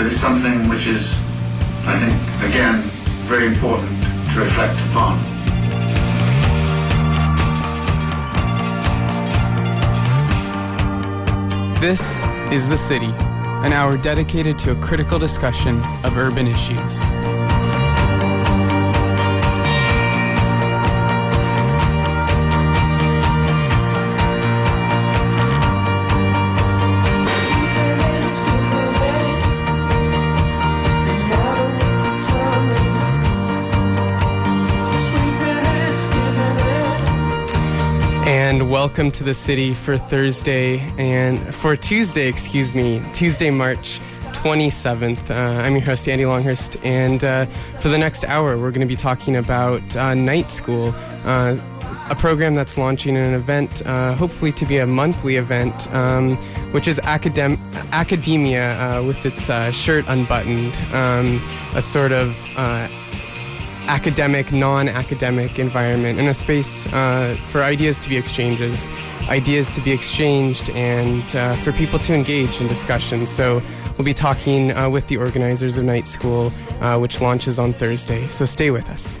that is something which is, I think, again, very important to reflect upon. This is The City, an hour dedicated to a critical discussion of urban issues. Welcome to the city for Thursday and for Tuesday, excuse me, Tuesday, March 27th. Uh, I'm your host, Andy Longhurst, and uh, for the next hour, we're going to be talking about uh, Night School, uh, a program that's launching an event, uh, hopefully to be a monthly event, um, which is academ- academia uh, with its shirt unbuttoned, um, a sort of academic, non academic environment and a space uh, for ideas to be exchanges, ideas to be exchanged, and uh, for people to engage in discussions. So we'll be talking uh, with the organizers of Night School, uh, which launches on Thursday. So stay with us.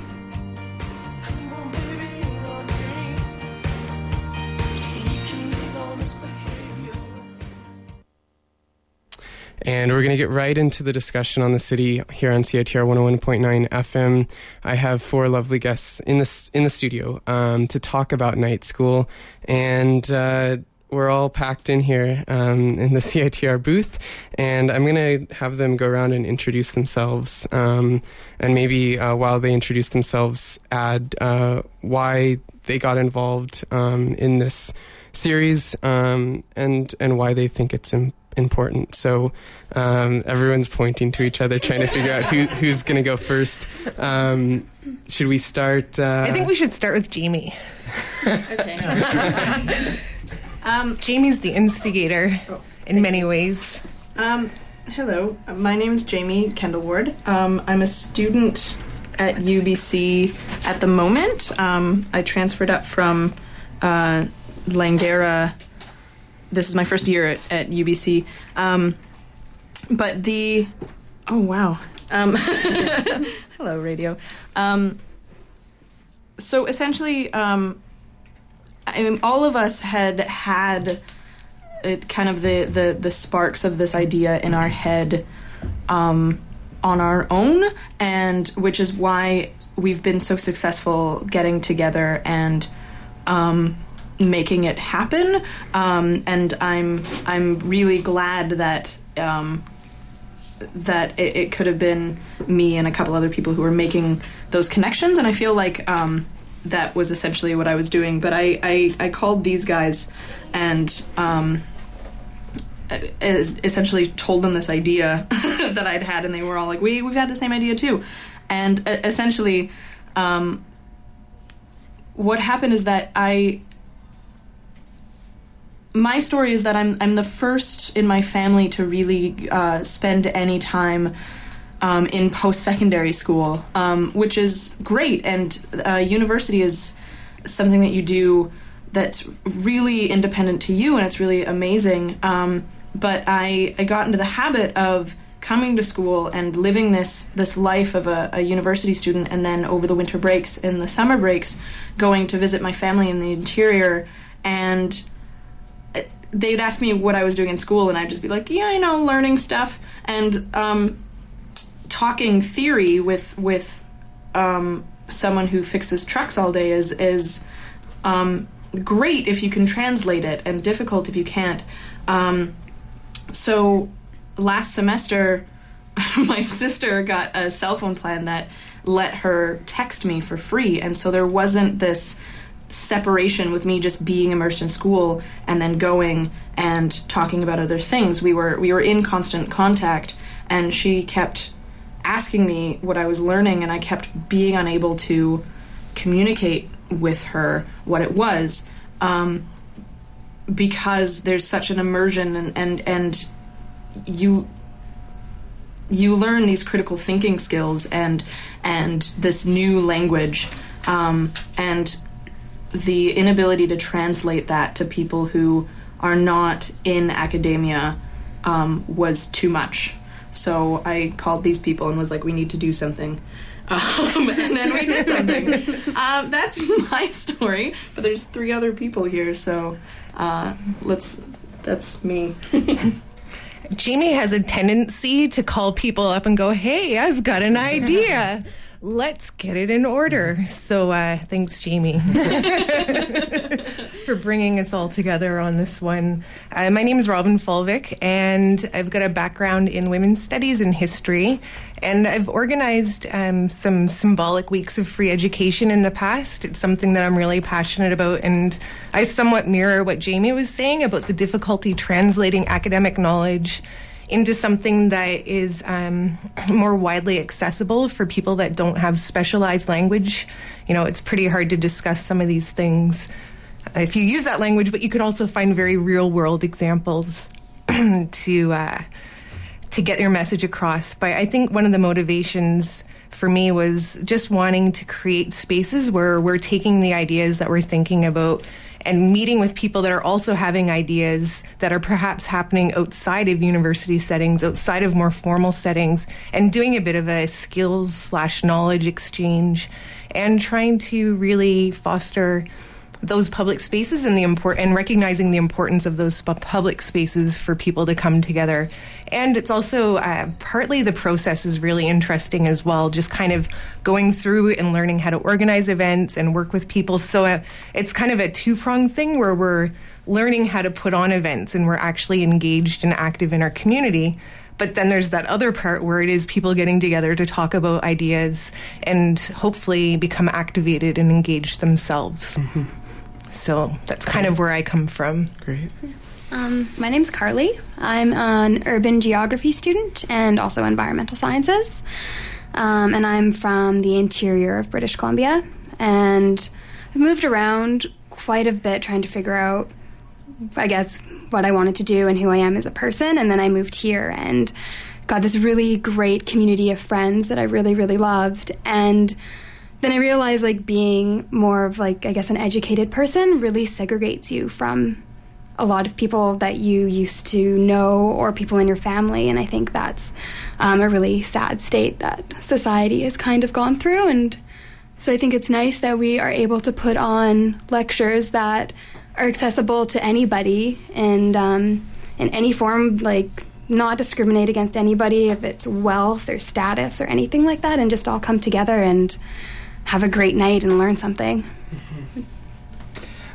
And we're going to get right into the discussion on the city here on CITR 101.9 FM. I have four lovely guests in the, in the studio um, to talk about night school. And uh, we're all packed in here um, in the CITR booth. And I'm going to have them go around and introduce themselves. Um, and maybe uh, while they introduce themselves, add uh, why they got involved um, in this series um, and, and why they think it's important important. So um, everyone's pointing to each other, trying to figure out who, who's going to go first. Um, should we start? Uh... I think we should start with Jamie. okay. um, Jamie's the instigator in many ways. Um, hello, my name is Jamie Kendall Ward. Um, I'm a student at UBC at the moment. Um, I transferred up from uh, Langara this is my first year at, at UBC. Um, but the oh wow, um, hello radio. Um, so essentially, um, I mean, all of us had had it kind of the, the the sparks of this idea in our head um, on our own, and which is why we've been so successful getting together and um, making it happen. Um, and I'm I'm really glad that um, that it, it, could have been me and a couple other people who were making those connections. And I feel like um, that was essentially what I was doing. But I I, I called these guys and. Um, essentially told them this idea that I'd had, and they were all like, "We we've had the same idea too," and essentially, um, what happened is that I my story is that I'm I'm the first in my family to really uh, spend any time um, in post secondary school, um, which is great. And uh, university is something that you do that's really independent to you, and it's really amazing. Um, but I I got into the habit of coming to school and living this this life of a, a university student, and then over the winter breaks and the summer breaks, going to visit my family in the interior and they'd ask me what I was doing in school, and I'd just be like, "Yeah, I know, learning stuff," and um, talking theory with with um, someone who fixes trucks all day is is um, great if you can translate it, and difficult if you can't. Um, so last semester, my sister got a cell phone plan that let her text me for free, and so there wasn't this separation with me just being immersed in school and then going and talking about other things. We were we were in constant contact, and she kept asking me what I was learning, and I kept being unable to communicate with her what it was um, because there's such an immersion and, and and you you learn these critical thinking skills and and this new language um, and the inability to translate that to people who are not in academia um, was too much. So I called these people and was like, "We need to do something." Um, and then we did something. um, that's my story, but there's three other people here, so uh, let's. That's me. Jamie has a tendency to call people up and go, "Hey, I've got an idea." Let's get it in order. So uh, thanks, Jamie, for bringing us all together on this one. Uh, my name is Robin Fulvik, and I've got a background in women's studies and history. And I've organized um, some symbolic weeks of free education in the past. It's something that I'm really passionate about, and I somewhat mirror what Jamie was saying about the difficulty translating academic knowledge into something that is um, more widely accessible for people that don't have specialized language. You know, it's pretty hard to discuss some of these things if you use that language, but you could also find very real world examples to uh, to get your message across. But I think one of the motivations for me was just wanting to create spaces where we're taking the ideas that we're thinking about and meeting with people that are also having ideas that are perhaps happening outside of university settings, outside of more formal settings, and doing a bit of a skills slash knowledge exchange and trying to really foster those public spaces and the import and recognizing the importance of those public spaces for people to come together. And it's also uh, partly the process is really interesting as well, just kind of going through and learning how to organize events and work with people. So uh, it's kind of a two pronged thing where we're learning how to put on events and we're actually engaged and active in our community. But then there's that other part where it is people getting together to talk about ideas and hopefully become activated and engaged themselves. Mm-hmm. So that's kind of where I come from. Great. Um, my name's Carly. I'm an urban geography student and also environmental sciences. Um, and I'm from the interior of British Columbia. And I've moved around quite a bit trying to figure out, I guess, what I wanted to do and who I am as a person. And then I moved here and got this really great community of friends that I really, really loved. And then I realized like being more of like I guess an educated person really segregates you from a lot of people that you used to know or people in your family and I think that's um, a really sad state that society has kind of gone through and so I think it's nice that we are able to put on lectures that are accessible to anybody and um, in any form like not discriminate against anybody if it's wealth or status or anything like that and just all come together and have a great night and learn something.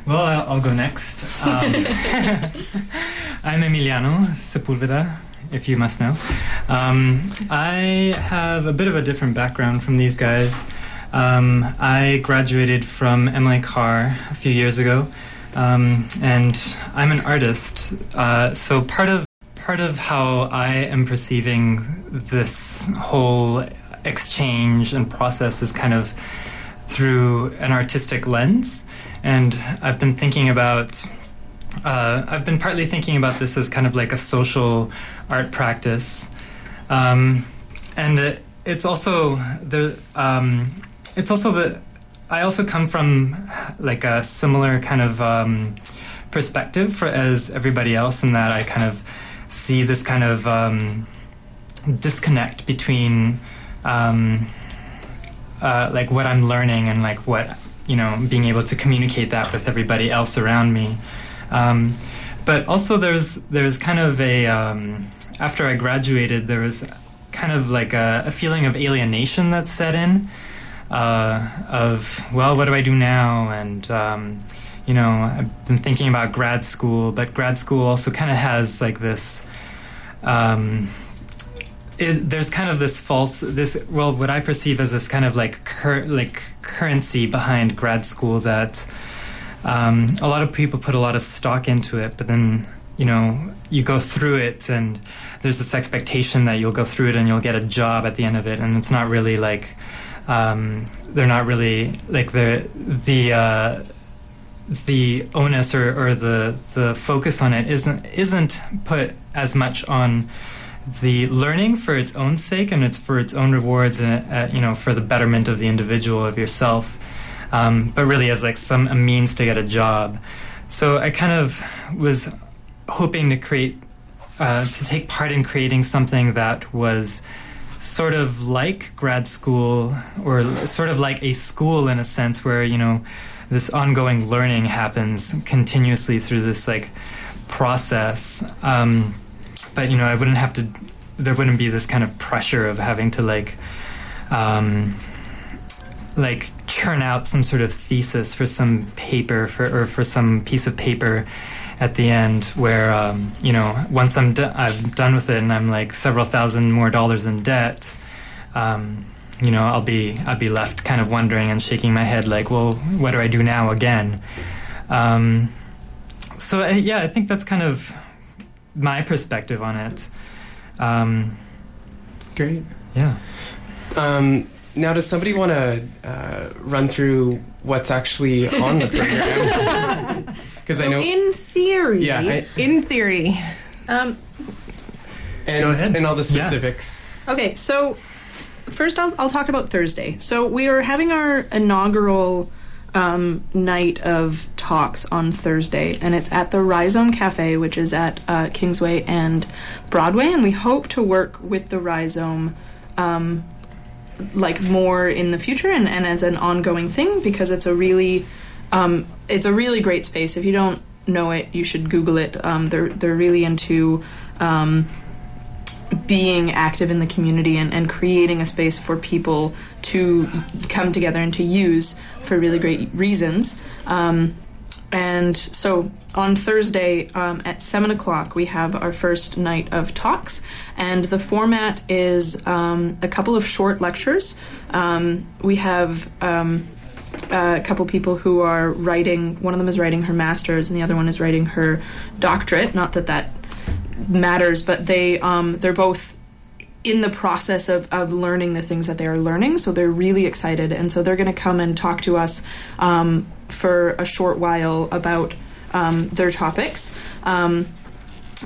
Well, I'll, I'll go next. Um, I'm Emiliano Sepulveda, if you must know. Um, I have a bit of a different background from these guys. Um, I graduated from Emily Carr a few years ago, um, and I'm an artist. Uh, so part of part of how I am perceiving this whole exchange and process is kind of through an artistic lens. And I've been thinking about, uh, I've been partly thinking about this as kind of like a social art practice. Um, and it, it's also the, um, it's also the, I also come from like a similar kind of um, perspective for as everybody else in that I kind of see this kind of um, disconnect between um, uh, like what I'm learning and like what you know being able to communicate that with everybody else around me. Um, but also there's there's kind of a um, after I graduated there was kind of like a, a feeling of alienation that set in uh, of well what do I do now and um, you know I've been thinking about grad school but grad school also kind of has like this um, it, there's kind of this false this well what I perceive as this kind of like cur- like currency behind grad school that um, a lot of people put a lot of stock into it, but then you know you go through it and there's this expectation that you'll go through it and you'll get a job at the end of it. And it's not really like um, they're not really like the the uh, the onus or, or the the focus on it isn't isn't put as much on the learning for its own sake and it's for its own rewards and uh, you know for the betterment of the individual of yourself um, but really as like some a means to get a job. So i kind of was hoping to create uh, to take part in creating something that was sort of like grad school or sort of like a school in a sense where you know this ongoing learning happens continuously through this like process. Um, but you know i wouldn't have to there wouldn't be this kind of pressure of having to like um, like churn out some sort of thesis for some paper for or for some piece of paper at the end where um, you know once I'm do- I'm done with it and I'm like several thousand more dollars in debt um, you know I'll be I'll be left kind of wondering and shaking my head like well what do I do now again? Um, so yeah I think that's kind of my perspective on it um, Great. yeah Um, now, does somebody want to uh, run through what's actually on the program? Because I know, in theory, yeah, I, In theory, um, and, Go ahead. and all the Yeah. specifics. Okay, so first I'll, I'll talk about Thursday. So we are having our inaugural um, night of talks on Thursday, and it's at the Rhizome Cafe, which is at uh, Kingsway and Broadway, and we hope to work with the Rhizome. Um, like more in the future and, and as an ongoing thing because it's a really um, it's a really great space if you don't know it you should google it um, they're they're really into um, being active in the community and, and creating a space for people to come together and to use for really great reasons. Um, and so on Thursday um, at 7 o'clock, we have our first night of talks. And the format is um, a couple of short lectures. Um, we have um, a couple people who are writing, one of them is writing her master's, and the other one is writing her doctorate. Not that that matters, but they um, they're both in the process of, of learning the things that they are learning, so they're really excited, and so they're going to come and talk to us um, for a short while about um, their topics, um,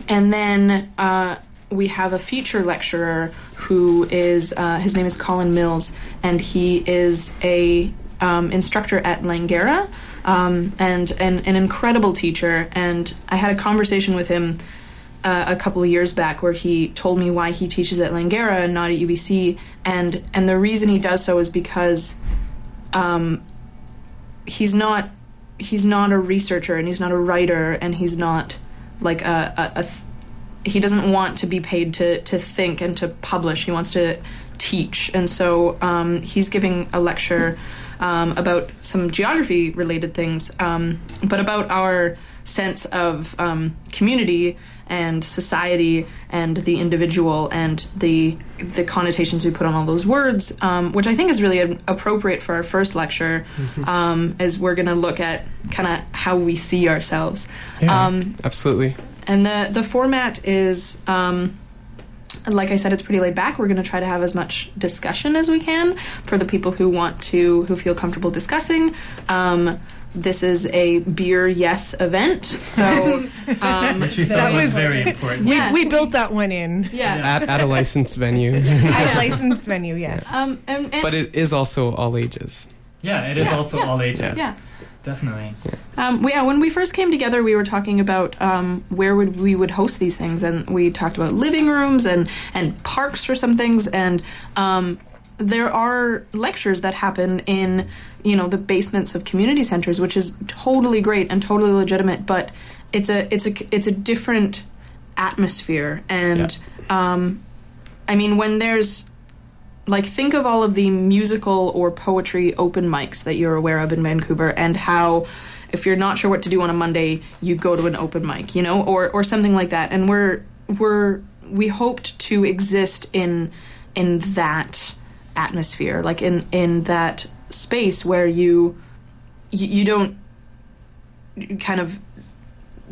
and then. Uh, we have a feature lecturer who is uh, his name is Colin Mills, and he is a um, instructor at Langara, um, and, and an incredible teacher. And I had a conversation with him uh, a couple of years back where he told me why he teaches at Langara and not at UBC, and and the reason he does so is because um, he's not he's not a researcher and he's not a writer and he's not like a, a, a th- he doesn't want to be paid to to think and to publish. He wants to teach, and so um, he's giving a lecture um, about some geography related things, um, but about our sense of um, community and society and the individual and the the connotations we put on all those words, um, which I think is really appropriate for our first lecture, um, as we're going to look at kind of how we see ourselves. Yeah, Um, absolutely. and the the format is um, like I said, it's pretty laid back. We're going to try to have as much discussion as we can for the people who want to, who feel comfortable discussing. This is a beer yes event, so um, which we That thought was, was- very important we, Yeah. we built that one in yeah. At, at a licensed venue. at a licensed venue. Yes. Um, and, and but it is also all ages. yeah it is Yeah, also yeah, all ages yes. yeah. definitely Um, yeah, when we first came together, we were talking about um, where would we would host these things, and we talked about living rooms and and parks for some things, and um, there are lectures that happen in you know the basements of community centers, which is totally great and totally legitimate, but it's a it's a it's a different atmosphere, and um, I mean when there's like think of all of the musical or poetry open mics that you're aware of in Vancouver and how if you're not sure what to do on a Monday you go to an open mic you know or or something like that. And we're we're we hoped to exist in in that atmosphere like in in that space where you you, you don't kind of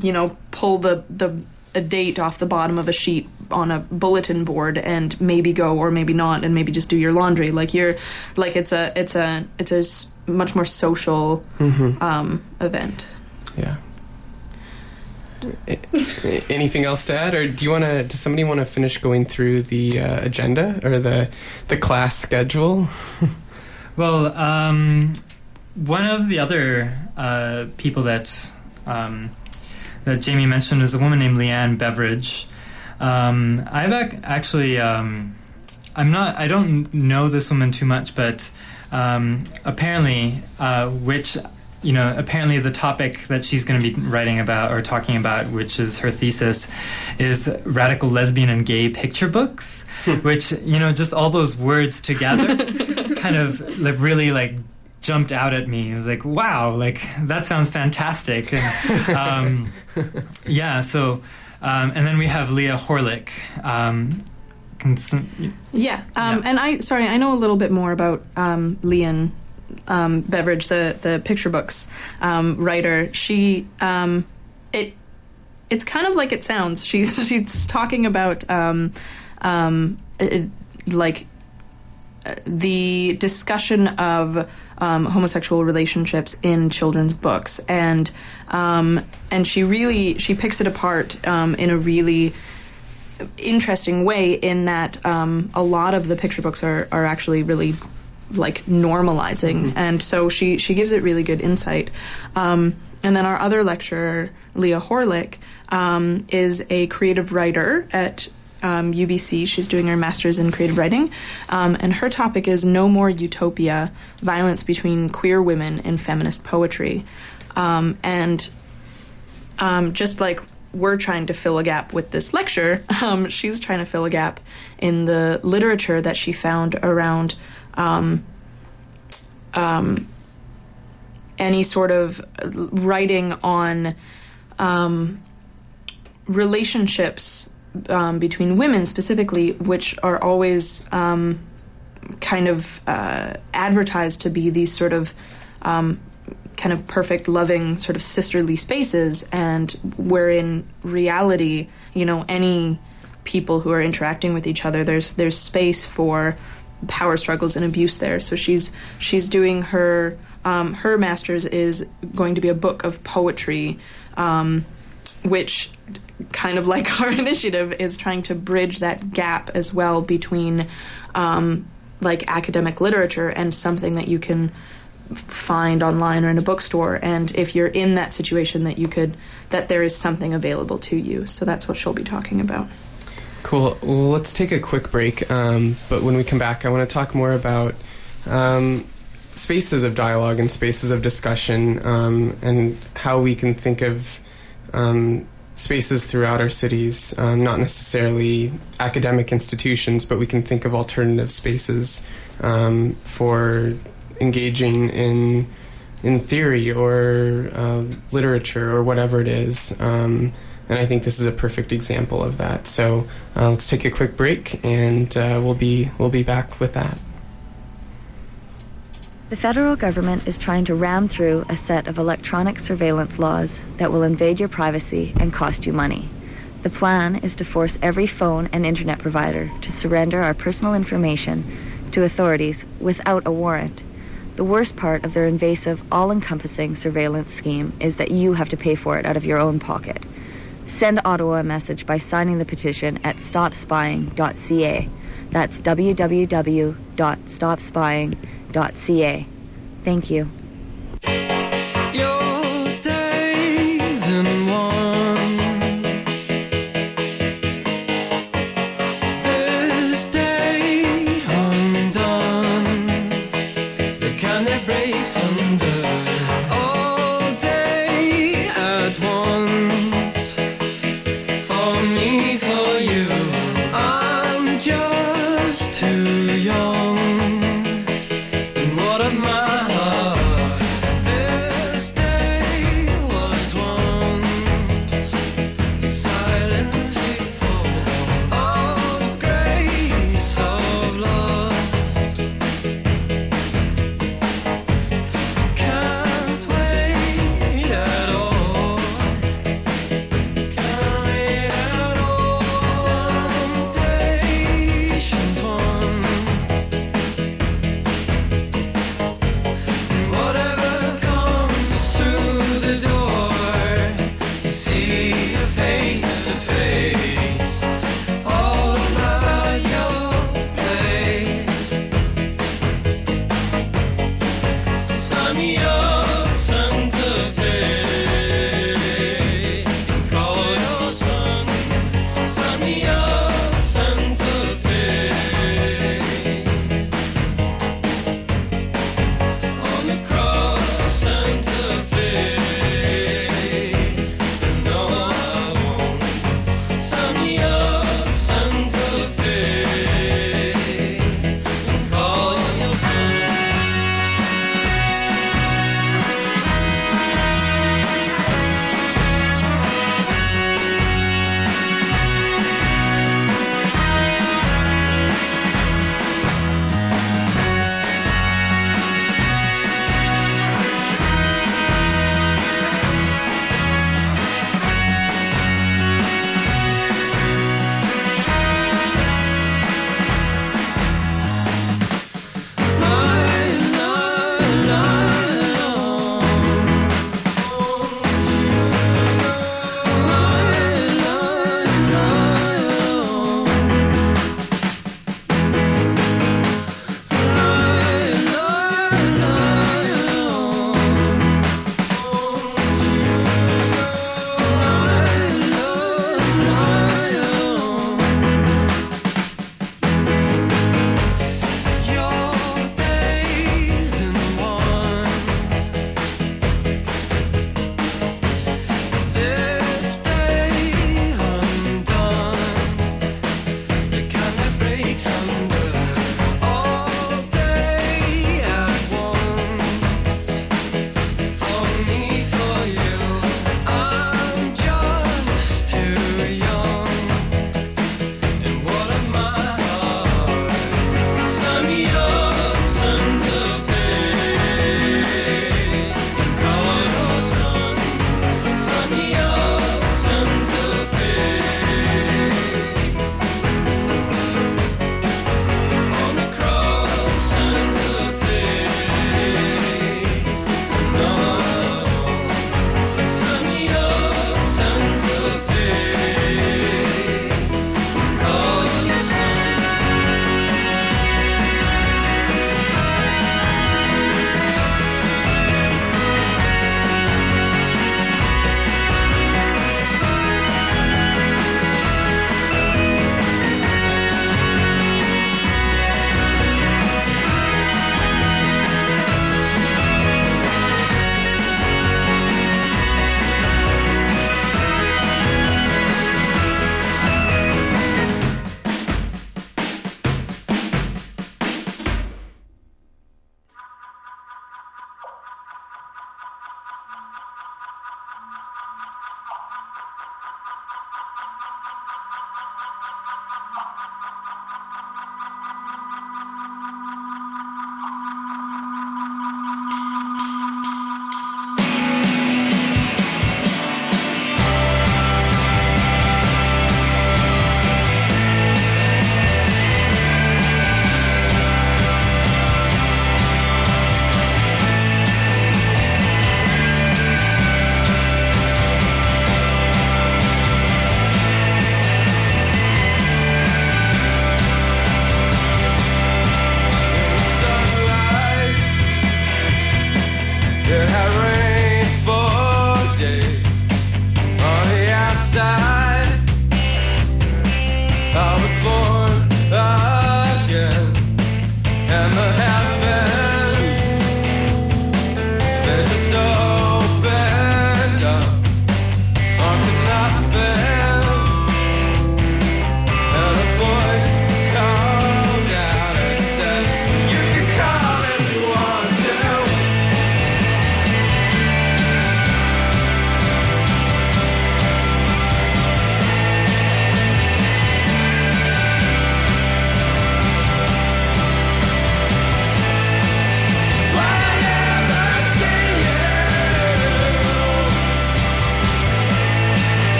you know, pull the the a date off the bottom of a sheet on a bulletin board and maybe go or maybe not and maybe just do your laundry. Like you're like it's a it's a it's a much more social um, event. Yeah. Anything else to add, or do you want to? Does somebody want to finish going through the uh, agenda or the the class schedule? Well, um, one of the other uh, people that um, that Jamie mentioned is a woman named Leanne Beveridge. Um, I've ac- actually, um, I'm not, I don't know this woman too much, but um, apparently, uh, which you know, apparently the topic that she's going to be writing about or talking about, which is her thesis, is radical lesbian and gay picture books. which you know, just all those words together, kind of like really like jumped out at me. It was like, wow, like that sounds fantastic. And, um, yeah, so um, and then we have Leah Horlick. Um, cons- Yeah, um, Yeah. and I sorry, I know a little bit more about um, Leanne um, Beveridge, the the picture books um, writer. She um, it it's kind of like it sounds. She's she's talking about um, um, it, like uh, the discussion of um, homosexual relationships in children's books, and um, and she really she picks it apart um, in a really interesting way in that um, a lot of the picture books are, are actually really like normalizing. And so she she gives it really good insight. Um, and then our other lecturer leah horlick um, is a creative writer at um, UBC. She's doing her master's in creative writing, um, and her topic is "No More Utopia: Violence Between Queer Women in Feminist Poetry." Um, and um, just like we're trying to fill a gap with this lecture, um, she's trying to fill a gap in the literature that she found around um, um, any sort of writing on um, relationships um, between women specifically, which are always um, kind of uh, advertised to be these sort of um, kind of perfect, loving, sort of sisterly spaces, and where in reality, you know, any people who are interacting with each other, there's there's space for power struggles and abuse there. So she's she's doing her um, her master's is going to be a book of poetry, um, which kind of like our initiative is trying to bridge that gap as well between um, like academic literature and something that you can find online or in a bookstore. And if you're in that situation that you could that there is something available to you. So that's what she'll be talking about Cool. Well, let's take a quick break. Um, but when we come back, I want to talk more about um, spaces of dialogue and spaces of discussion um, and how we can think of um, spaces throughout our cities, um, not necessarily academic institutions, but we can think of alternative spaces um, for engaging in in theory or uh, literature or whatever it is. Um, and I think this is a perfect example of that. So uh, let's take a quick break, and uh, we'll be we'll be back with that. The federal government is trying to ram through a set of electronic surveillance laws that will invade your privacy and cost you money. The plan is to force every phone and internet provider to surrender our personal information to authorities without a warrant. The worst part of their invasive, all encompassing surveillance scheme is that you have to pay for it out of your own pocket. Send Ottawa a message by signing the petition at stopspying.ca. That's www.stopspying.ca. Thank you.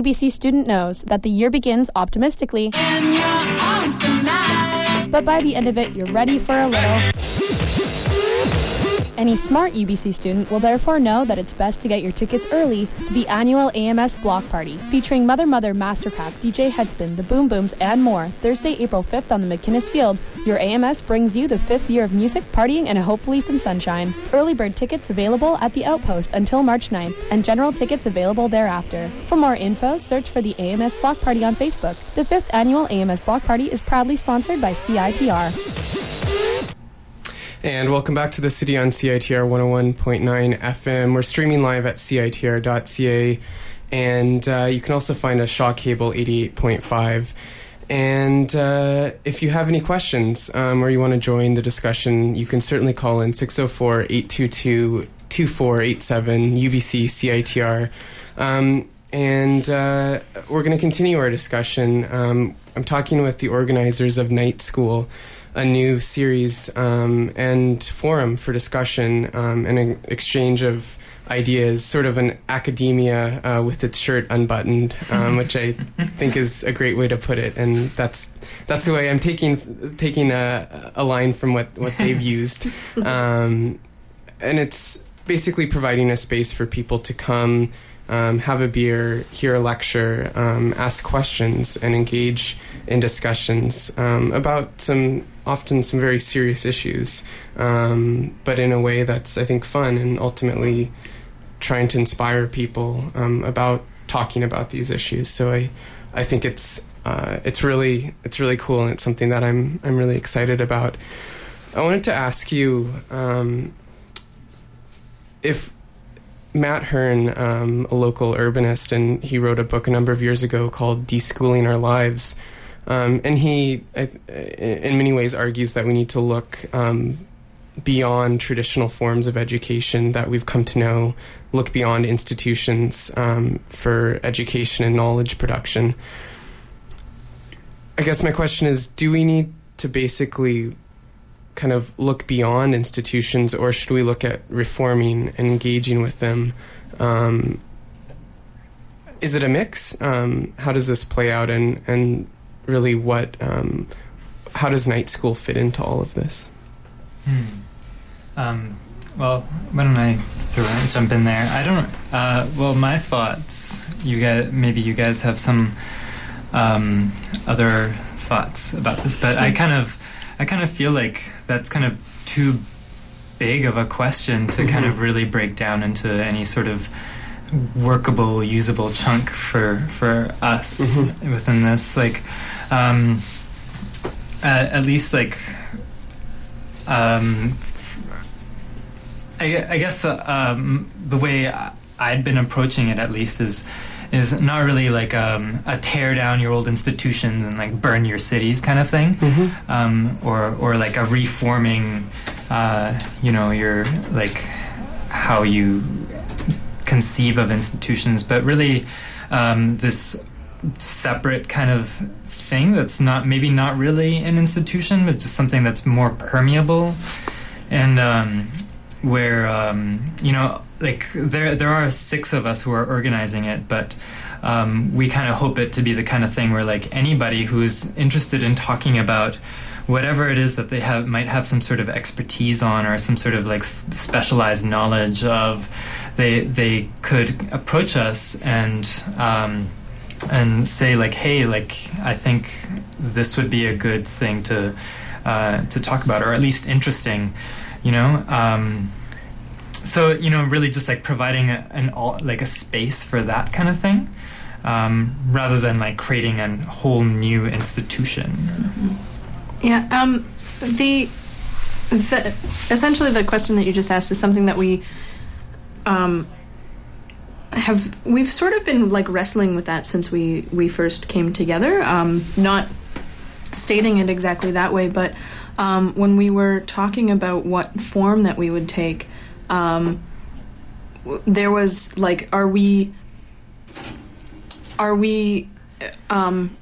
UBC student knows that the year begins optimistically, but by the end of it, you're ready for a little. Any smart UBC student will therefore know that it's best to get your tickets early to the annual AMS Block Party, featuring Mother Mother Masterpack, DJ Headspin, The Boom Booms, and more. Thursday, April 5th on the MacInnes Field, your AMS brings you the fifth year of music, partying, and hopefully some sunshine. Early bird tickets available at the Outpost until March 9th, and general tickets available thereafter. For more info, search for the AMS Block Party on Facebook. The fifth annual AMS Block Party is proudly sponsored by CITR. And welcome back to the city on CITR 101.9 FM. We're streaming live at CITR.ca, and uh, you can also find us Shaw Cable 88.5. And uh, if you have any questions um, or you want to join the discussion, you can certainly call in 604 822 2487 UBC CITR. Um, and uh, we're going to continue our discussion. Um, I'm talking with the organizers of Night School a new series um, and forum for discussion um, and an exchange of ideas, sort of an academia uh, with its shirt unbuttoned, um, which I think is a great way to put it. And that's that's the way I'm taking taking a, a line from what what they've used, um, and it's basically providing a space for people to come. Um, have a beer, hear a lecture, um, ask questions, and engage in discussions um, about some often some very serious issues, um, but in a way that's I think fun and ultimately trying to inspire people um, about talking about these issues. So I I think it's uh, it's really it's really cool and it's something that I'm I'm really excited about. I wanted to ask you um, if Matt Hern, um, a local urbanist, and he wrote a book a number of years ago called "Deschooling Our Lives." Um, and he, in many ways, argues that we need to look um, beyond traditional forms of education that we've come to know, look beyond institutions um, for education and knowledge production. I guess my question is do we need to basically kind of look beyond institutions, or should we look at reforming and engaging with them? Um, is it a mix? Um, how does this play out, and and really what um, how does night school fit into all of this? Hmm. Um, well, why don't I throw, jump in there? I don't. Uh, well, my thoughts. You guys, maybe you guys have some um, other thoughts about this, but I kind of, I kind of feel like that's kind of too big of a question to mm-hmm. kind of really break down into any sort of workable, usable chunk for for us mm-hmm. within this. Like, um, at, at, least like, um, I, I guess uh, um, the way I'd been approaching it at least is is not really like um, a tear down your old institutions and like burn your cities kind of thing, mm-hmm. um, or or like a reforming, uh, you know, your like how you conceive of institutions, but really um, this separate kind of thing that's not maybe not really an institution, but just something that's more permeable, and um, where um, you know, like there there are six of us who are organizing it, but. Um, we kind of hope it to be the kind of thing where like anybody who's interested in talking about whatever it is that they have might have some sort of expertise on or some sort of like specialized knowledge of they they could approach us and um, and say like, hey, like I think this would be a good thing to uh, to talk about, or at least interesting, you know. Um, so you know, really just like providing a, an all, like a space for that kind of thing, um, rather than like creating a whole new institution. Mm-hmm. Yeah. Um, the the essentially the question that you just asked is something that we um, have we've sort of been like wrestling with that since we we first came together. Um, not stating it exactly that way, but um, when we were talking about what form that we would take, um, there was like, are we are we um,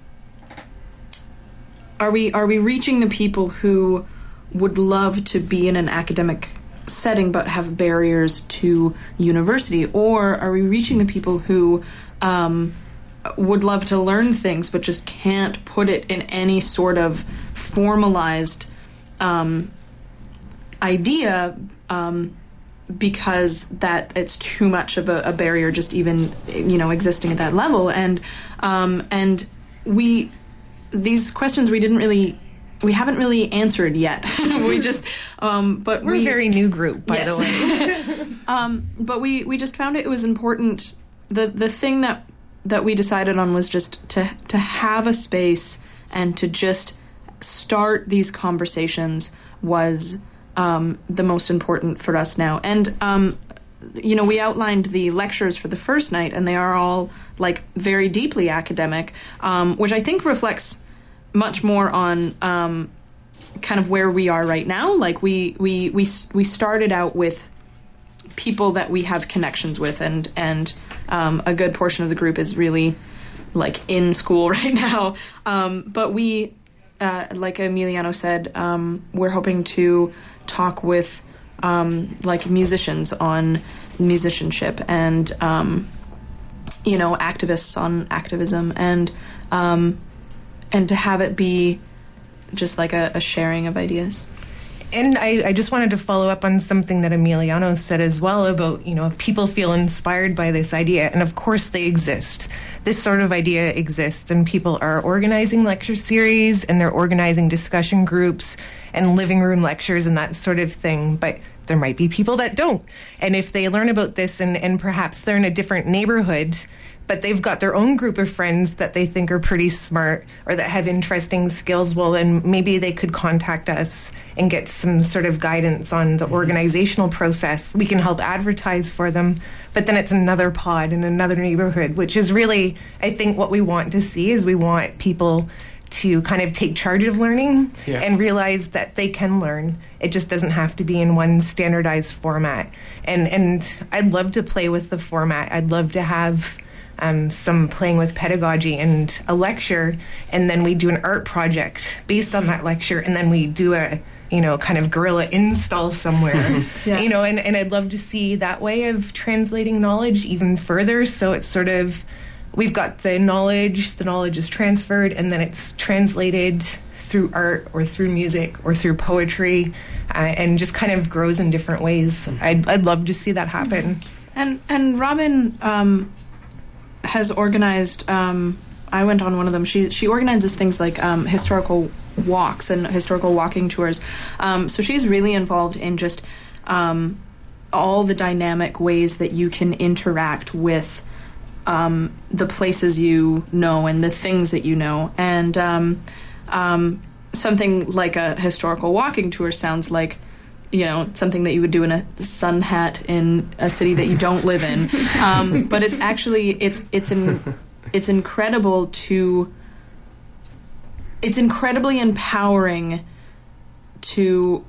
are we are we reaching the people who would love to be in an academic setting but have barriers to university? Or are we reaching the people who um, would love to learn things but just can't put it in any sort of formalized um, idea um, because that it's too much of a, a barrier just even you know existing at that level and um, and we these questions we didn't really we haven't really answered yet we just um, but We're we, a very new group, by the way. um, but we we just found it, it was important. The the thing that that we decided on was just to to have a space and to just start these conversations was um, the most important for us now. And um, you know, we outlined the lectures for the first night, and they are all like very deeply academic, um, which I think reflects much more on um, kind of where we are right now. Like we we we we started out with people that we have connections with, and and um, a good portion of the group is really like in school right now. Um, but we, uh, like Emiliano said, um, we're hoping to talk with um, like musicians on musicianship and um, you know activists on activism and um, and to have it be just like a, a sharing of ideas. And I, I just wanted to follow up on something that Emiliano said as well about, you know, if people feel inspired by this idea, and of course they exist. This sort of idea exists, and people are organizing lecture series and they're organizing discussion groups and living room lectures and that sort of thing. But there might be people that don't. And if they learn about this and, and perhaps they're in a different neighborhood, but they've got their own group of friends that they think are pretty smart or that have interesting skills, well, then maybe they could contact us and get some sort of guidance on the organizational process. We can help advertise for them, but then it's another pod in another neighborhood, which is really, I think, what we want to see is we want people to kind of take charge of learning Yeah. and realize that they can learn. It just doesn't have to be in one standardized format. And and I'd love to play with the format. I'd love to have um, some playing with pedagogy and a lecture, and then we do an art project based on that lecture, and then we do a you know kind of guerrilla install somewhere. Yeah. You know, and, and I'd love to see that way of translating knowledge even further. So it's sort of we've got the knowledge, the knowledge is transferred, and then it's translated through art or through music or through poetry, uh, and just kind of grows in different ways. I'd, I'd love to see that happen. And and Robin um, has organized. Um, I went on one of them. She she organizes things like um, historical walks and historical walking tours. Um, so she's really involved in just um, all the dynamic ways that you can interact with um, the places you know and the things that you know. And um, um, something like a historical walking tour sounds like, you know, something that you would do in a sun hat in a city that you don't live in. Um, but it's actually it's it's in, it's incredible to. It's incredibly empowering to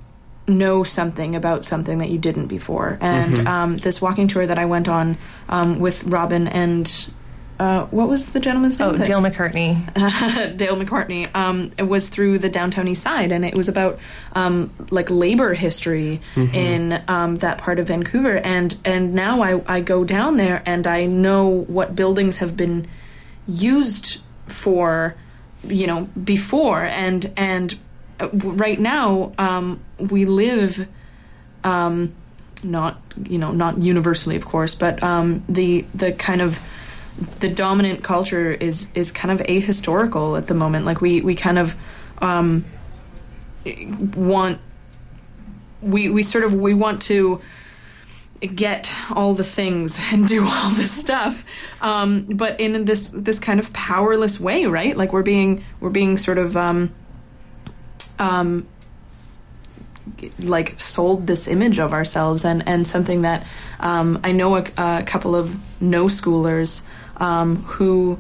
know something about something that you didn't before. And um, this walking tour that I went on um, with Robin and uh, what was the gentleman's name? Oh, that- Dale McCartney. Dale McCartney. Um, it was through the downtown east side, and it was about um, like labor history in um, that part of Vancouver. And and now I, I go down there and I know what buildings have been used for, you know, before. And and uh, right now um, we live. Um, not you know not universally of course but um, the the kind of the dominant culture is is kind of ahistorical at the moment. Like we we kind of um, want we we sort of we want to get all the things and do all this stuff, um, but in this this kind of powerless way, right? Like we're being we're being sort of um, um, like sold this image of ourselves and and something that um, I know a, a couple of no schoolers um, who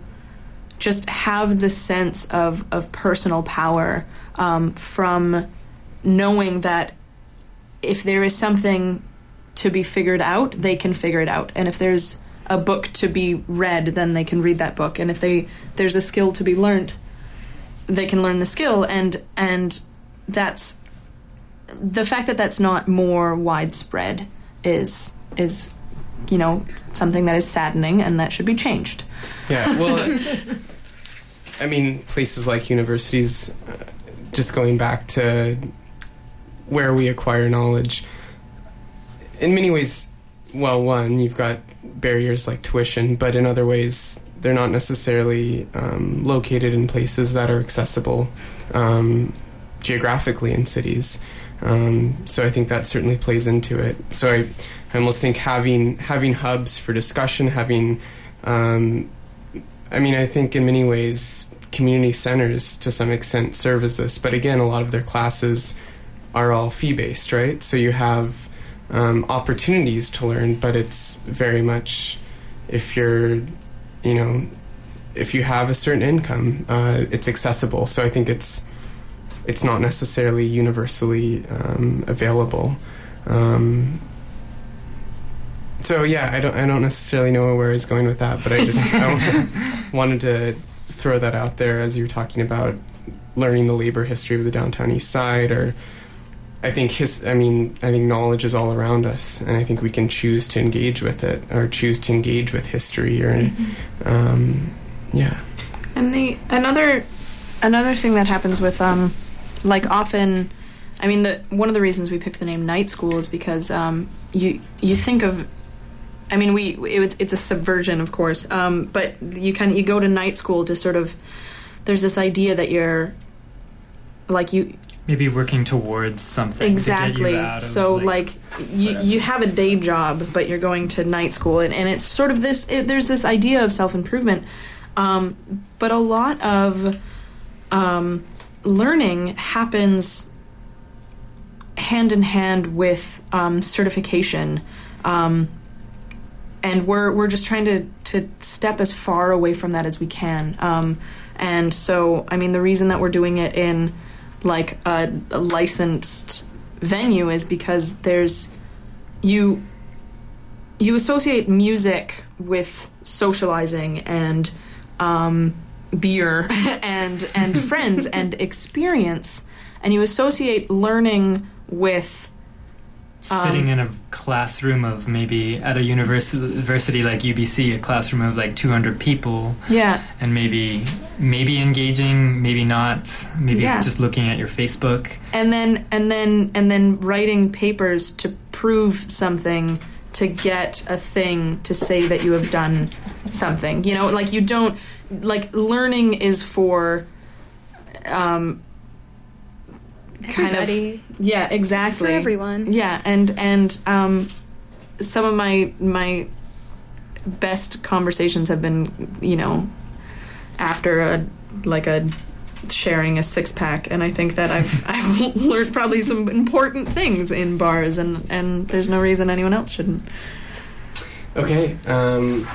just have the sense of of personal power um, from knowing that if there is something to be figured out, they can figure it out, and if there's a book to be read, then they can read that book, and if they there's a skill to be learned, they can learn the skill, and and that's the fact that that's not more widespread is is you know something that is saddening and that should be changed. Yeah, well, I mean, places like universities, uh, just going back to where we acquire knowledge, in many ways, well, one, you've got barriers like tuition, but in other ways, they're not necessarily um, located in places that are accessible um, geographically in cities. Um, so I think that certainly plays into it. So I, I almost think having having hubs for discussion, having um, I mean, I think in many ways, community centers to some extent serve as this. But again, a lot of their classes are all fee based, right? So you have um, opportunities to learn, but it's very much if you're, you know, if you have a certain income, uh, it's accessible. So I think it's it's not necessarily universally um, available. Um, so yeah, I don't I don't necessarily know where I was going with that, but I just I wanted to throw that out there as you're talking about learning the labor history of the downtown east side or I think his I mean I think knowledge is all around us and I think we can choose to engage with it or choose to engage with history or um, yeah. And the another another thing that happens with um like often I mean the one of the reasons we picked the name night school is because um you you think of I mean we it, it's a subversion of course um but you kind of you go to night school to sort of there's this idea that you're like you Maybe working towards something exactly To get you out of, so like, you whatever. you have a day job but you're going to night school and, and it's sort of this it, there's this idea of self-improvement um, but a lot of um, learning happens hand in hand with um, certification um, and we're we're just trying to to step as far away from that as we can. Um, and so, I mean, the reason that we're doing it in like a, a licensed venue is because there's you you associate music with socializing and um, beer and and friends and experience, and you associate learning with sitting um, in a classroom of maybe at a university like UBC, a classroom of like 200 people, yeah and maybe maybe engaging, maybe not, maybe Yeah. just looking at your Facebook. and then and then and then writing papers to prove something to get a thing to say that you have done something you know like you don't like learning is for um kind of Everybody. yeah It's exactly for everyone. yeah and and um some of my my best conversations have been you know after a like a sharing a six pack and I think that I've I've learned probably some important things in bars and and there's no reason anyone else shouldn't. Okay. Um,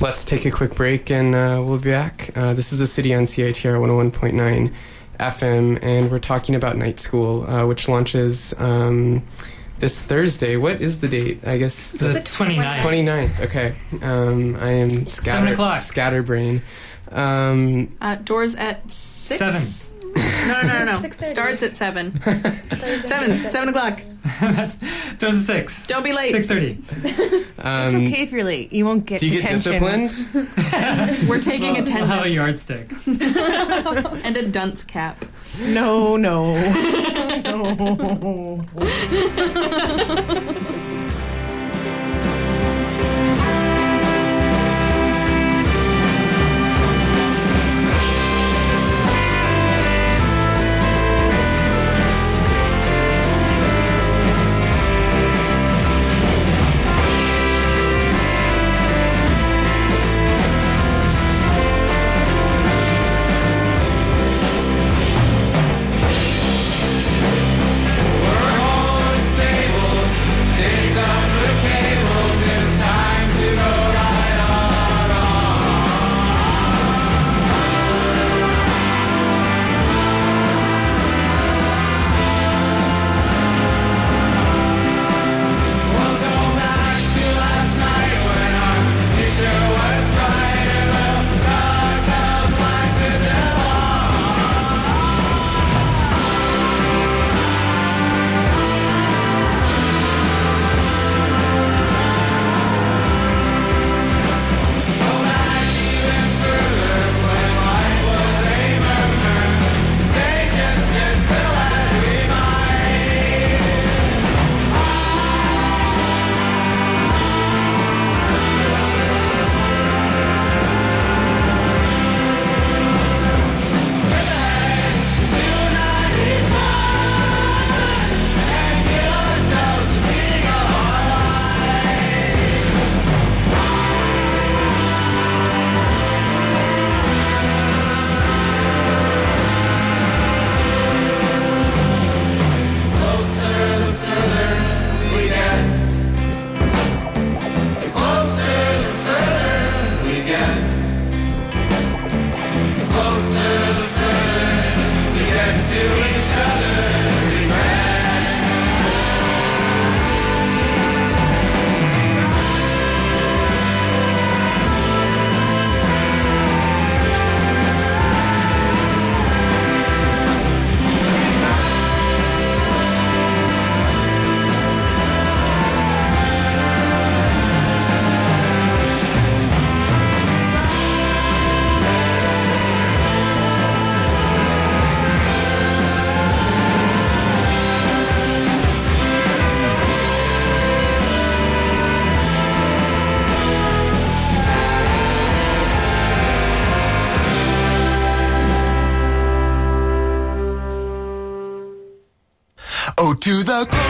let's take a quick break and uh, we'll be back. Uh, this is the city on CITR 101.9 FM, and we're talking about Night School, uh, which launches um, this Thursday. What is the date? I guess The, the 29th. 29th. Okay. Um, I am scatter- o'clock. scatterbrain. Um, Uh, doors at six. Seven. No, no, no, no. 6:30. Starts at seven. Seven. Seven o'clock. Those are six. Don't be late. 6.30. It's um, okay if you're late. You won't get Do you get detention. disciplined? We're taking We'll attendance have a yardstick. and a dunce cap. No, no. no. To the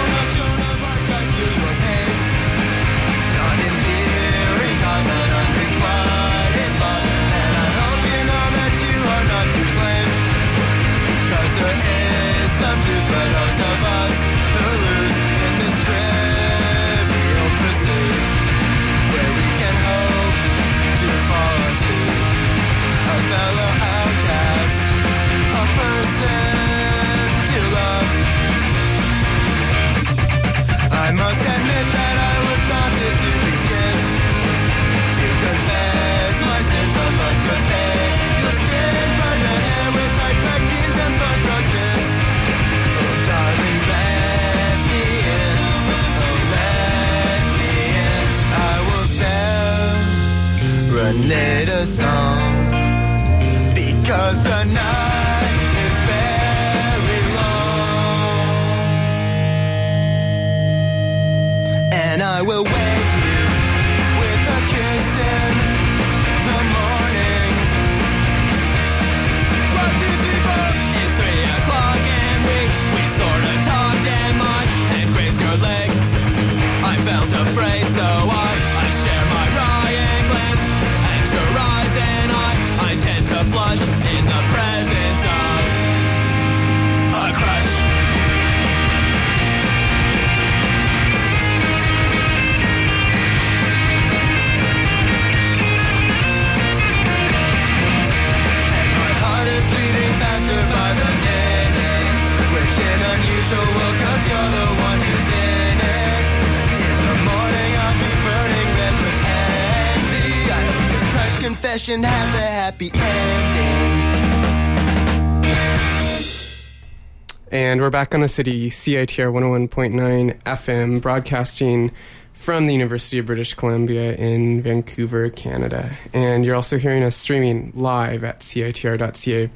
we're back on the city, CITR 101.9 FM, broadcasting from the University of British Columbia in Vancouver, Canada. And you're also hearing us streaming live at CITR.ca.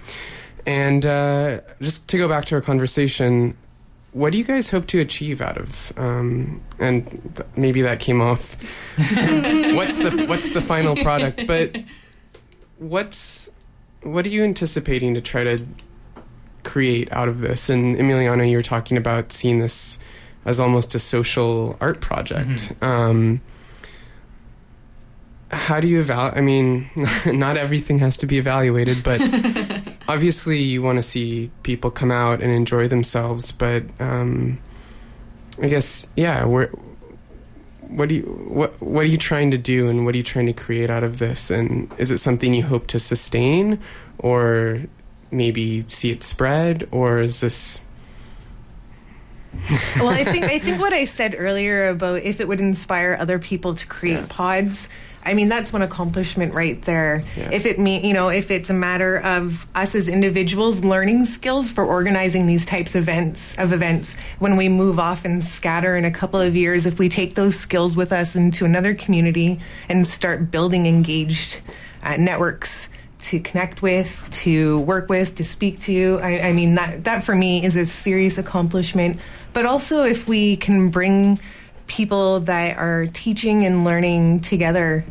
And uh, just to go back to our conversation, what do you guys hope to achieve out of? Um, and th- maybe that came off. what's the what's the final product? But what's what are you anticipating to try to create out of this? And Emiliano, you were talking about seeing this as almost a social art project. Um, how do you evaluate? I mean, not everything has to be evaluated, but obviously you want to see people come out and enjoy themselves. But um, I guess, yeah, we're. What do you what what are you trying to do and what are you trying to create out of this and is it something you hope to sustain or maybe see it spread or is this well, I think I think what I said earlier about if it would inspire other people to create pods. I mean, that's one accomplishment right there. Yeah. If it mean, you know, if it's a matter of us as individuals learning skills for organizing these types of events of events, when we move off and scatter in a couple of years, if we take those skills with us into another community and start building engaged uh, networks to connect with, to work with, to speak to. I, I mean, that, that for me is a serious accomplishment. But also, if we can bring people that are teaching and learning together,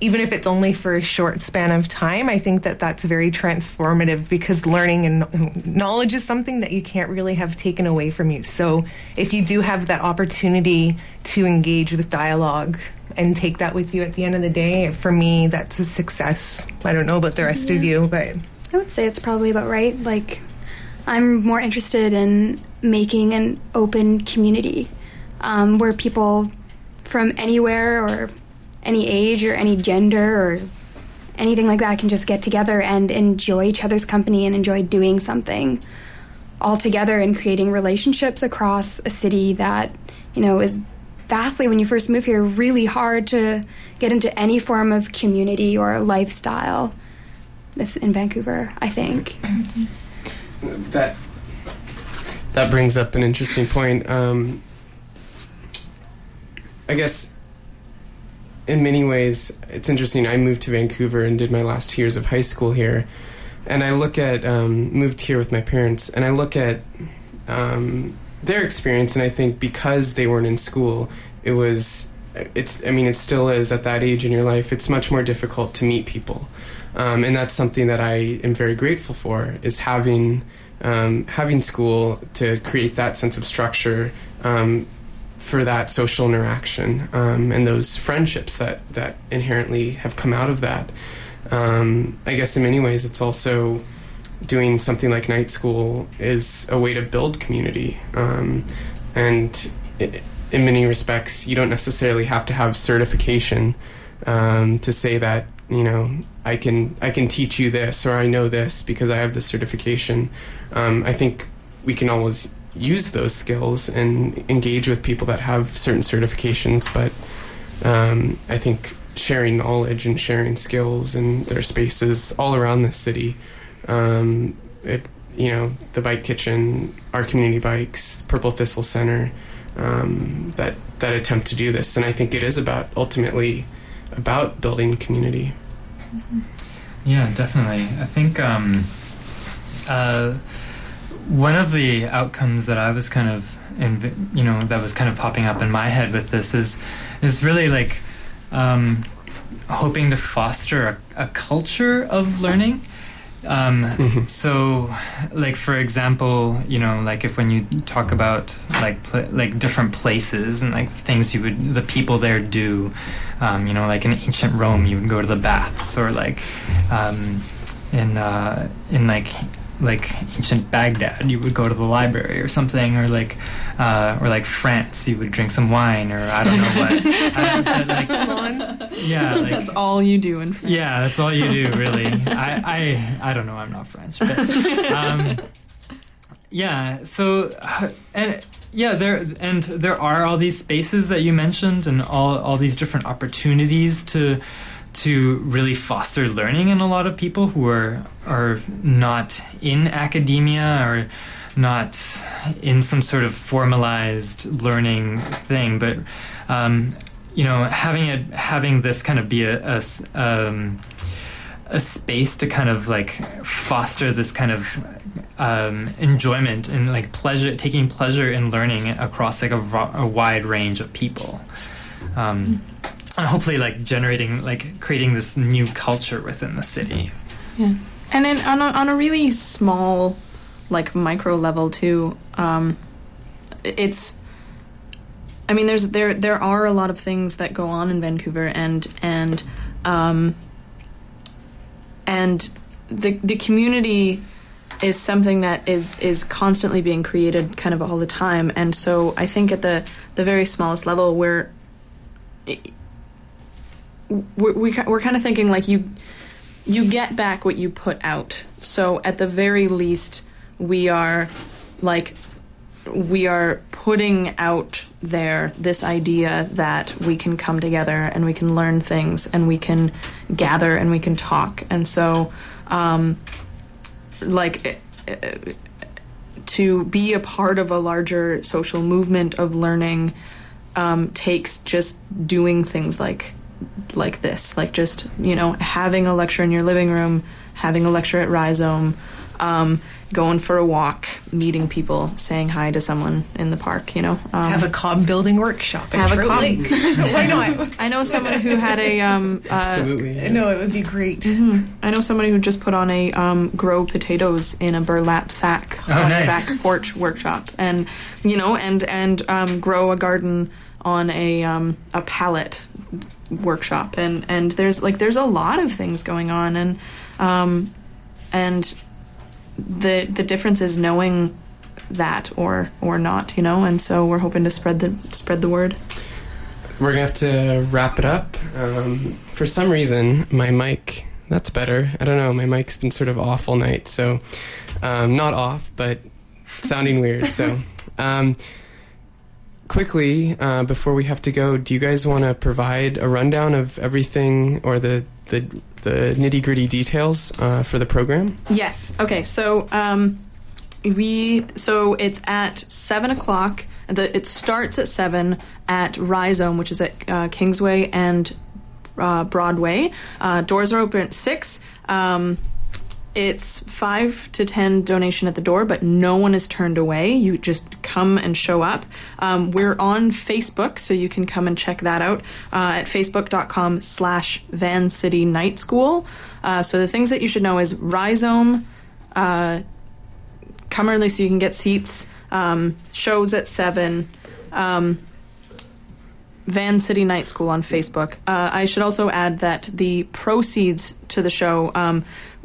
even if it's only for a short span of time, I think that that's very transformative because learning and knowledge is something that you can't really have taken away from you. So, if you do have that opportunity to engage with dialogue, and take that with you at the end of the day, for me, that's a success. I don't know about the rest of you, but I would say it's probably about right. Like, I'm more interested in making an open community um, where people from anywhere or any age or any gender or anything like that can just get together and enjoy each other's company and enjoy doing something all together and creating relationships across a city that, you know, is vastly when you first move here really hard to get into any form of community or lifestyle this in Vancouver, I think. that that brings up an interesting point. Um, I guess in many ways, it's interesting. I moved to Vancouver and did my last two years of high school here, and I look at um, moved here with my parents, and I look at um, their experience, and I think because they weren't in school, it was. It's. I mean, it still is at that age in your life. It's much more difficult to meet people, um, and that's something that I am very grateful for. Is having um, having school to create that sense of structure um, for that social interaction um, and those friendships that that inherently have come out of that. Um, I guess in many ways, it's also doing something like night school is a way to build community, um, and i in many respects, you don't necessarily have to have certification um, to say that you know I can I can teach you this or I know this because I have this certification. Um, I think we can always use those skills and engage with people that have certain certifications, but um, I think sharing knowledge and sharing skills and their spaces all around the city. Um, it, you know, the Bike Kitchen, our community bikes, Purple Thistle Center, um, that that attempt to do this, and I think it is about ultimately about building community. Yeah, definitely. I think um, uh, one of the outcomes that I was kind of, inv- you know, that was kind of popping up in my head with this is, is really like um, hoping to foster a, a culture of learning. Um, Mhm. So, like for example, you know, like if when you talk about like pl- like different places and like things you would the people there do, um, you know, like in ancient Rome, you would go to the baths, or like um, in uh, in like like ancient Baghdad, you would go to the library or something, or like uh, or like France, you would drink some wine, or I don't know what. I, I, like, yeah, like That's all you do in France. yeah, that's all you do, really. I, I, I don't know. I'm not French, but um, yeah. So uh, and yeah, there and there are all these spaces that you mentioned, and all all these different opportunities to to really foster learning in a lot of people who are are not in academia or not in some sort of formalized learning thing, but um, you know, having it having this kind of be a, a um, a space to kind of like foster this kind of um, enjoyment and like pleasure, taking pleasure in learning across like a, a wide range of people. Um, and hopefully, like generating, like creating this new culture within the city. Yeah, and then on a, on a really small, like micro level too. Um, it's, I mean, there's there there are a lot of things that go on in Vancouver, and and um, and the the community is something that is is constantly being created kind of all the time and so i think at the the very smallest level we're we're, we, we're kind of thinking like you you get back what you put out. So at the very least we are like we are putting out there this idea that we can come together and we can learn things and we can gather and we can talk. And so um, like uh, to be a part of a larger social movement of learning um, takes just doing things like like this like just you know having a lecture in your living room having a lecture at rhizome um, going for a walk meeting people saying hi to someone in the park you know um, Have a cob building workshop have a Trout cob- Lake. Why not? I know someone who had a um, uh, Absolutely. No, it would be great. Mm-hmm. I know somebody who just put on a um, grow potatoes in a burlap sack Oh, on nice. your back porch workshop, and you know, and and um, grow a garden on a um, a pallet workshop, and and there's like there's a lot of things going on, and um, and the the difference is knowing that or or not, you know, and so we're hoping to spread the spread the word. We're gonna have to wrap it up. Um, for some reason, my mic. That's better. I don't know. My mic's been sort of off all night, so um, not off, but sounding weird. So, um, quickly uh, before we have to go, do you guys want to provide a rundown of everything or the the, the nitty gritty details uh, for the program? Yes. Okay. So um, we so it's at seven o'clock. The it starts at seven at Rhizome, which is at uh, Kingsway and uh, Broadway. Uh, doors are open at six. Um, it's five to ten donation at the door, but no one is turned away. You just come and show up. Um, we're on Facebook, so you can come and check that out uh, at facebook.com slash Van City Night School. Uh, so the things that you should know is Rhizome, uh, come early so you can get seats. Um, shows at seven. Um, Van City Night School on Facebook. Uh, I should also add that the proceeds to the show.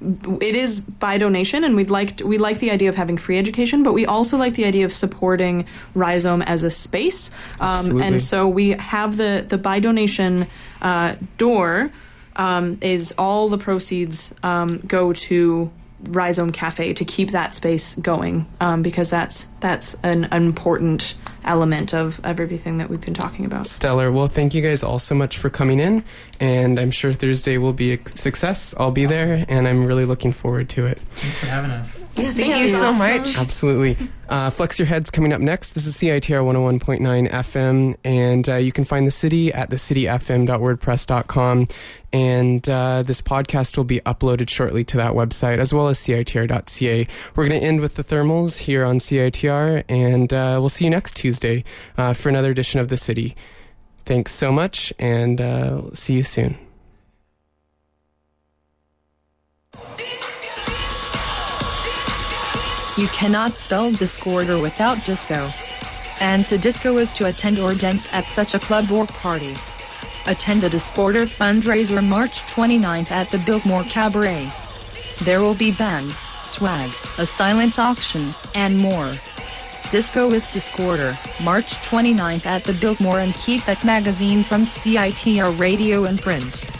It is by donation, and we'd like we like the idea of having free education, but we also like the idea of supporting Rhizome as a space. Um, and so we have the the by donation uh, door um, is all the proceeds um, go to Rhizome Cafe to keep that space going um, because that's that's an, an important element of, of everything that we've been talking about. Stellar. Well, thank you guys all so much for coming in, and I'm sure Thursday will be a success. I'll be there, and I'm really looking forward to it. Thanks for having us. Thank you so much. Absolutely. Uh, Flex Your Heads coming up next. This is CITR 101.9 FM, and uh, you can find the city at thecityfm.wordpress.com. And uh, this podcast will be uploaded shortly to that website, as well as CITR.ca. We're going to end with the thermals here on CITR, and uh, we'll see you next Tuesday uh, for another edition of The City. Thanks so much, and uh, see you soon. You cannot spell Discorder without disco. And to disco is to attend or dance at such a club or party. Attend the Discorder fundraiser March 29th at the Biltmore Cabaret. There will be bands, swag, a silent auction, and more. Disco with Discorder, March 29th at the Biltmore and keep that magazine from CITR Radio and print.